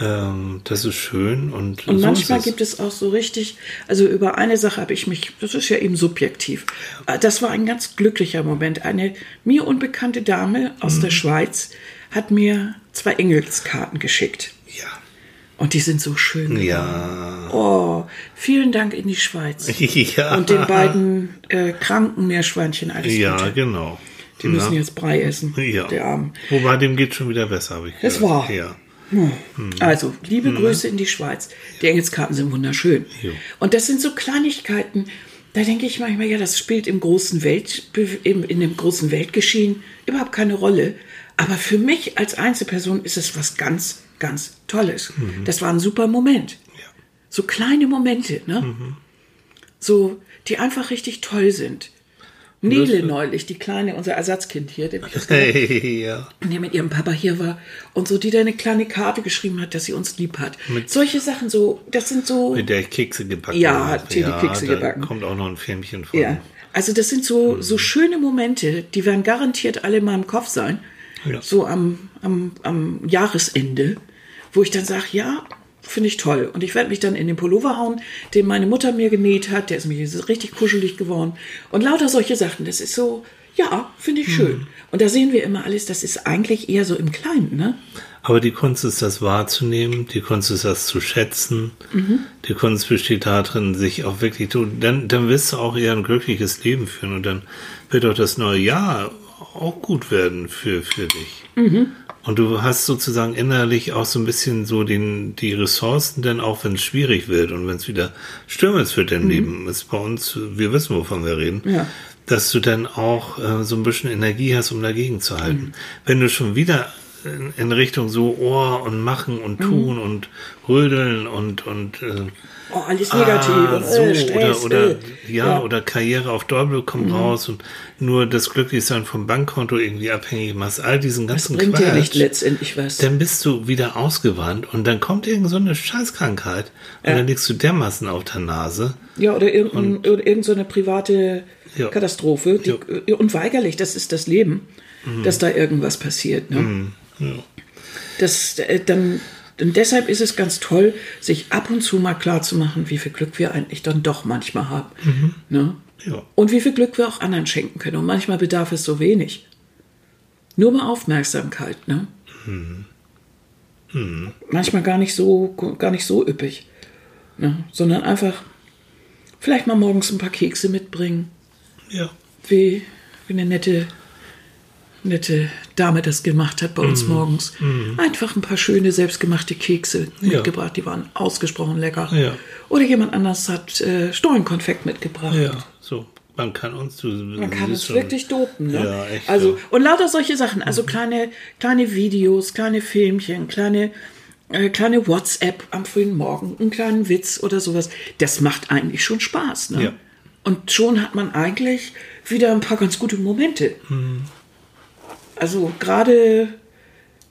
Ähm, das ist schön und, Und so manchmal gibt es auch so richtig, also über eine Sache habe ich mich, das ist ja eben subjektiv. Äh, Das war ein ganz glücklicher Moment. Eine mir unbekannte Dame aus Mhm. der Schweiz hat mir zwei Engelskarten geschickt. Und die sind so schön. geworden. ja Oh, vielen Dank in die Schweiz. ja Und den beiden äh, kranken Meerschweinchen alles ja Gute. genau Die müssen Na? jetzt Brei essen. Ja. Der Arm. Wobei dem geht schon wieder besser, habe ich gehört. war. Ja. Also, liebe Grüße in die Schweiz. Die Engelskarten sind wunderschön. Jo. Und das sind so Kleinigkeiten, da denke ich manchmal, ja, das spielt im großen Welt, im, in dem großen Weltgeschehen überhaupt keine Rolle. Aber für mich als Einzelperson ist es was ganz, ganz Tolles. Das war ein super Moment. Ja. So kleine Momente, ne? So, die einfach richtig toll sind. Nele neulich, die kleine, unser Ersatzkind hier, der, Hey, ja. die mit ihrem Papa hier war und so, die da eine kleine Karte geschrieben hat, dass sie uns lieb hat. Solche Sachen so, das sind so, Mit der ich Kekse gebacken Ja, hat Teddy Kekse da gebacken. kommt auch noch ein Filmchen von. ja. Also das sind so, so schöne Momente, die werden garantiert alle in meinem Kopf sein. Ja. So am, am, am Jahresende, wo ich dann sage, ja, finde ich toll. Und ich werde mich dann in den Pullover hauen, den meine Mutter mir genäht hat. Der ist mir richtig kuschelig geworden. Und lauter solche Sachen. Das ist so, ja, finde ich schön. Und da sehen wir immer alles, das ist eigentlich eher so im Kleinen, ne? Aber die Kunst ist, das wahrzunehmen, die Kunst ist, das zu schätzen. Mhm. Die Kunst besteht darin, sich auch wirklich, du, dann, dann wirst du auch eher ein glückliches Leben führen und dann wird auch das neue Jahr auch gut werden für, für dich. Mhm. Und du hast sozusagen innerlich auch so ein bisschen so den, die Ressourcen, denn auch wenn es schwierig wird und wenn es wieder stürmisch wird dein Leben, ist bei uns, wir wissen, wovon wir reden, Mhm. Ja. dass du dann auch äh, so ein bisschen Energie hast, um dagegen zu halten. Wenn du schon wieder in, in Richtung so Ohr und machen und tun und rödeln und und äh, Oh, alles negativ. Ah, und, so, äh, Stress, oder, oder, äh. ja, oder Karriere auf Doppel kommt raus und nur das Glücklichsein vom Bankkonto irgendwie abhängig machst, all diesen Das ganzen bringt Quatsch, ja nicht letztendlich was. dann bist du wieder ausgewandt und dann kommt irgend so eine Scheißkrankheit und dann liegst du dermaßen auf der Nase. Ja, oder, irgendein, oder irgend so private Ja. Katastrophe. Die, äh, Unweigerlich, das ist das Leben, Mhm. dass da irgendwas passiert. Ne? Das, äh, dann, und deshalb ist es ganz toll, sich ab und zu mal klar zu machen, wie viel Glück wir eigentlich dann doch manchmal haben. Ne? Ja. Und wie viel Glück wir auch anderen schenken können. Und manchmal bedarf es so wenig. Nur mal Aufmerksamkeit, ne? Manchmal gar nicht so, gar nicht so üppig. Ne? Sondern einfach vielleicht mal morgens ein paar Kekse mitbringen. Ja. Wie, wie eine nette, nette Dame das gemacht hat bei uns morgens. Einfach ein paar schöne selbstgemachte Kekse Ja. mitgebracht. Die waren ausgesprochen lecker. Ja. Oder jemand anders hat äh, Stollenkonfekt mitgebracht. Ja, so. Man kann uns zu. Man kann es wirklich dopen, ne? Ja, echt, Also, und lauter solche Sachen, also kleine, kleine Videos, kleine Filmchen, kleine, äh, kleine WhatsApp am frühen Morgen, einen kleinen Witz oder sowas. Das macht eigentlich schon Spaß, ne? Und schon hat man eigentlich wieder ein paar ganz gute Momente. Mhm. Also gerade,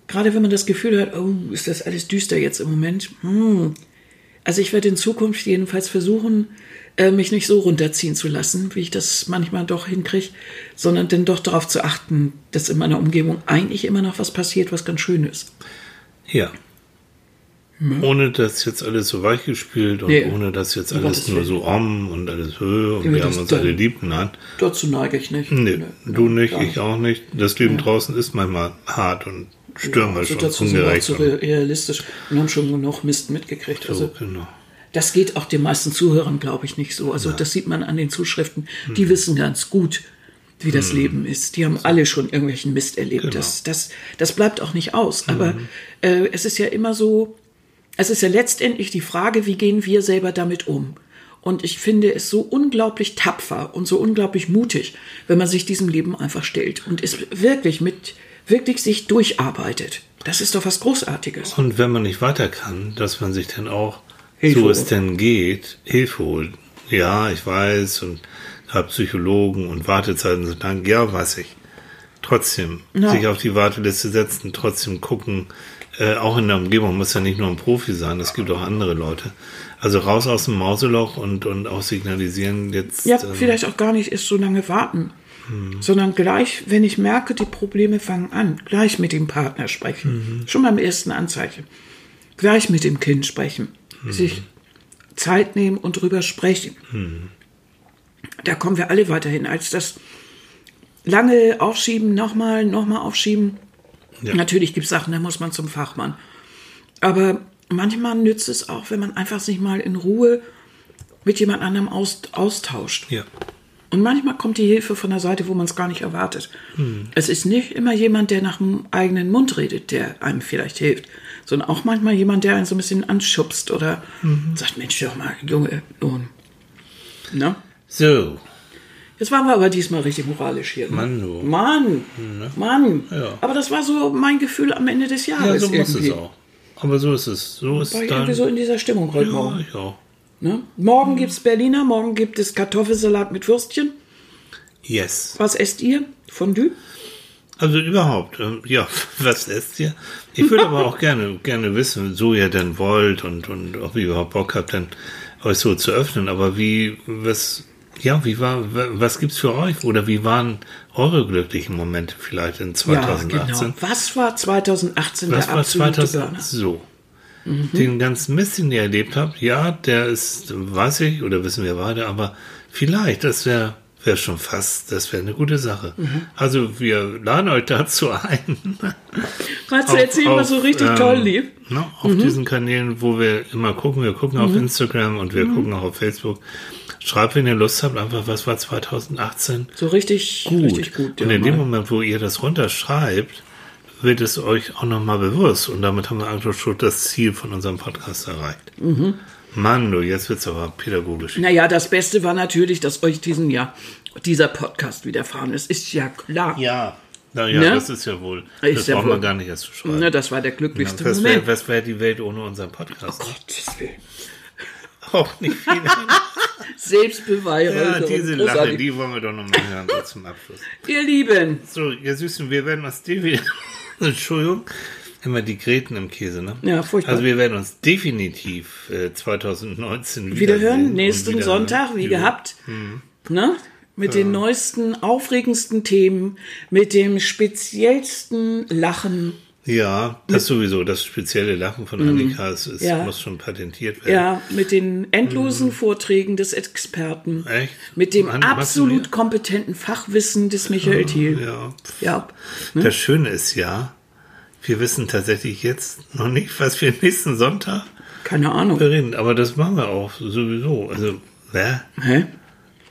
gerade wenn man das Gefühl hat, oh, ist das alles düster jetzt im Moment. Hm. Also ich werde in Zukunft jedenfalls versuchen, äh, mich nicht so runterziehen zu lassen, wie ich das manchmal doch hinkriege, sondern dann doch darauf zu achten, dass in meiner Umgebung eigentlich immer noch was passiert, was ganz schön ist. Ja. Ohne das jetzt alles so weichgespült und Nee. ohne das jetzt alles nur so om und alles höher und Ja, wir haben uns alle lieb. Nein. Dazu neige ich nicht. Nee, Nee, du nicht, ich auch nicht. Das Leben draußen ist manchmal hart und stürmisch Also und dazu sind wir auch ungerecht. zu und realistisch und haben schon genug Mist mitgekriegt. so, Also genau. Das geht auch den meisten Zuhörern, glaube ich, nicht so. Also das sieht man an den Zuschriften. Die Hm. wissen ganz gut, wie das Leben ist. Die haben alle schon irgendwelchen Mist erlebt. Genau. Das, das, das bleibt auch nicht aus. Mhm. Aber äh, es ist ja immer so, es ist ja letztendlich die Frage, wie gehen wir selber damit um? Und ich finde es so unglaublich tapfer und so unglaublich mutig, wenn man sich diesem Leben einfach stellt und es wirklich mit, wirklich sich durcharbeitet. Das ist doch was Großartiges. Und wenn man nicht weiter kann, dass man sich dann auch, Hilfe so es denn geht, Hilfe holt. Ja, ich weiß und habe Psychologen und Wartezeiten so lang. Ja, weiß ich. Trotzdem Ja. sich auf die Warteliste setzen, trotzdem gucken. Äh, auch in der Umgebung muss ja nicht nur ein Profi sein, es gibt auch andere Leute. Also raus aus dem Mauseloch und, und auch signalisieren jetzt. Ja, ähm, vielleicht auch gar nicht erst so lange warten, sondern gleich, wenn ich merke, die Probleme fangen an, gleich mit dem Partner sprechen. Schon beim ersten Anzeichen. Gleich mit dem Kind sprechen. Sich Zeit nehmen und drüber sprechen. Da kommen wir alle weiterhin, als das lange aufschieben, nochmal, nochmal aufschieben. Ja. Natürlich gibt es Sachen, da muss man zum Fachmann. Aber manchmal nützt es auch, wenn man einfach sich mal in Ruhe mit jemand anderem aus, austauscht. Ja. Und manchmal kommt die Hilfe von der Seite, wo man es gar nicht erwartet. Es ist nicht immer jemand, der nach dem eigenen Mund redet, der einem vielleicht hilft, sondern auch manchmal jemand, der einen so ein bisschen anschubst oder sagt, Mensch, doch mal, Junge, Lohn. Na? So, Jetzt waren wir aber diesmal richtig moralisch hier. Ne? Mann, du. Mann, Mann. Ja. Aber das war so mein Gefühl am Ende des ja, Jahres so muss irgendwie. es auch. Aber so ist es. So ist War ich irgendwie so in dieser Stimmung heute ja, Morgen. auch. Ne? Morgen gibt's Berliner, morgen gibt es Kartoffelsalat mit Würstchen. Yes. Was esst ihr? Fondue? Also überhaupt, ähm, ja, was esst ihr? Ich würde aber auch gerne, gerne wissen, so ihr denn wollt und, und ob ihr überhaupt Bock habt, dann euch so zu öffnen. Aber wie, was, ja, wie war, wa- was gibt's für euch? Oder wie waren eure glücklichen Momente vielleicht in 2018? Ja, genau. Was war 2018 Was der war absolute 2018? Burner? So. Den ganzen Mist, den ihr erlebt habt, ja, der ist, weiß ich, oder wissen wir beide, aber vielleicht, das wäre wäre schon fast, das wäre eine gute Sache. Mhm. Also wir laden euch dazu ein. Du erzählen, was so richtig ähm, toll lief? Ne, auf diesen Kanälen, wo wir immer gucken, wir gucken Mhm. auf Instagram und wir gucken auch auf Facebook. Schreibt, wenn ihr Lust habt, einfach, was war 2018? So richtig gut. Richtig gut und ja, in dem. Moment, wo ihr das runterschreibt, wird es euch auch nochmal bewusst. Und damit haben wir eigentlich schon das Ziel von unserem Podcast erreicht. Mhm. Mann, du, jetzt wird's aber pädagogisch. Naja, das Beste war natürlich, dass euch diesen Jahr dieser Podcast widerfahren ist. Ist ja klar. Ja. Naja, Ne? das ist ja wohl. Ist das ja braucht wohl. man gar nicht erst zu schreiben. Na, das war der glücklichste was Moment. wäre was wär die Welt ohne unseren Podcast? Gottes Willen. Auch nicht viel. Selbstbeweihräucherung. ja, diese Lache, die wollen wir doch nochmal hören so zum Abschluss. Ihr Lieben, So, ihr Süßen, wir werden uns definitiv. Entschuldigung. Immer die Gräten im Käse, ne? Ja, furchtbar. Also wir werden uns definitiv äh, 2019 wiederhören wiedersehen und nächsten wieder- Sonntag, wie gehabt. Mhm. Ne? Mit den neuesten, aufregendsten Themen, mit dem speziellsten Lachen. Ja, das sowieso. Das spezielle Lachen von Annika ist, ist, Mhm. Ja. muss schon patentiert werden. Ja, mit den endlosen Vorträgen des Experten. Mhm. Echt? Mit dem was absolut kompetenten Fachwissen des Michael Thiel. Ja. Ja. Das Schöne ist ja, wir wissen tatsächlich jetzt noch nicht, was wir nächsten Sonntag Keine Ahnung. reden. Aber das machen wir auch sowieso. Also, wer? Hä?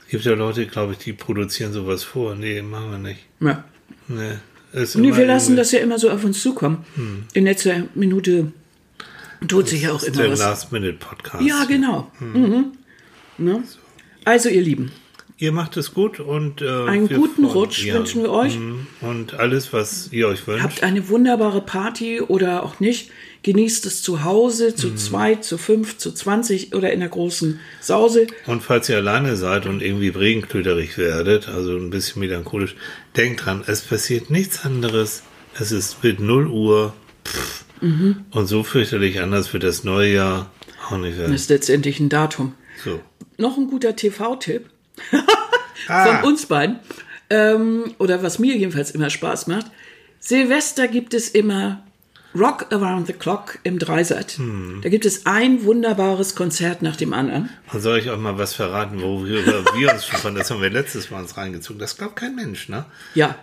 Es gibt ja Leute, glaube ich, die produzieren sowas vor. Nee, machen wir nicht. Ja. Nee. Immer wir lassen das ja immer so auf uns zukommen. In letzter Minute tut sich ja auch immer Der was. Last-Minute-Podcast. Ja, genau. Mhm. Ne? Also, ihr Lieben, Ihr macht es gut und äh, einen guten freuen- Rutsch ja. wünschen wir euch. Mhm. Und alles, was ihr euch wünscht. Habt eine wunderbare Party oder auch nicht. Genießt es zu Hause, Mhm. zu zweit, zu fünf, zu zwanzig oder in der großen Sause. Und falls ihr alleine seid und irgendwie regenklöterig werdet, also ein bisschen melancholisch, denkt dran, es passiert nichts anderes. Es ist mit 0 Uhr. Pff. Mhm. Und so fürchterlich anders wird das neue Jahr auch nicht werden. Das ist letztendlich ein Datum. So. Noch ein guter TV-Tipp Ah. von uns beiden. Ähm, oder was mir jedenfalls immer Spaß macht. Silvester gibt es immer Rock Around the Clock im Dreisat. Hm. Da gibt es ein wunderbares Konzert nach dem anderen. Und soll ich euch mal was verraten, worüber wir uns schon von, das haben wir letztes Mal uns reingezogen. Das glaubt kein Mensch, ne? Ja,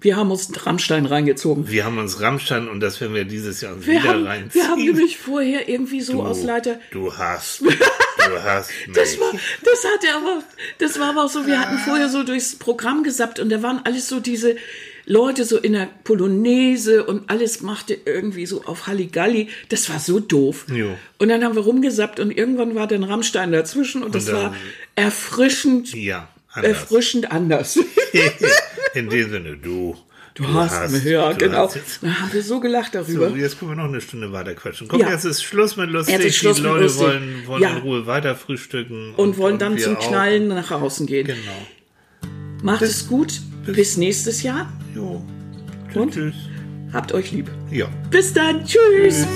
wir haben uns Rammstein reingezogen. Wir haben uns Rammstein und das werden wir dieses Jahr uns Wir wieder haben, reinziehen. wir haben nämlich vorher irgendwie so aus Leiter. Du hast. Du hast mich. Das war, das hatte aber, das war aber auch so, wir hatten vorher so durchs Programm gesappt und da waren alles so diese Leute so in der Polonaise und alles machte irgendwie so auf Halligalli. Das war so doof. Jo. Und dann haben wir rumgesappt und irgendwann war dann Rammstein dazwischen und das dann- war erfrischend, ja, anders. erfrischend anders. In dem Sinne, du. Du hast, mich, ja, du genau. hast Da haben wir so gelacht darüber. So, jetzt können wir noch eine Stunde weiter quatschen. Guck, Ja. jetzt ist Schluss mit lustig. Jetzt ist Schluss Die Leute lustig. wollen, wollen Ja. in Ruhe weiter frühstücken. und wollen dann wir zum. Knallen nach außen gehen. Genau. Macht es gut. Bis nächstes Jahr. Jo. Und? Tschüss. Habt euch lieb. Ja. Bis dann. Tschüss.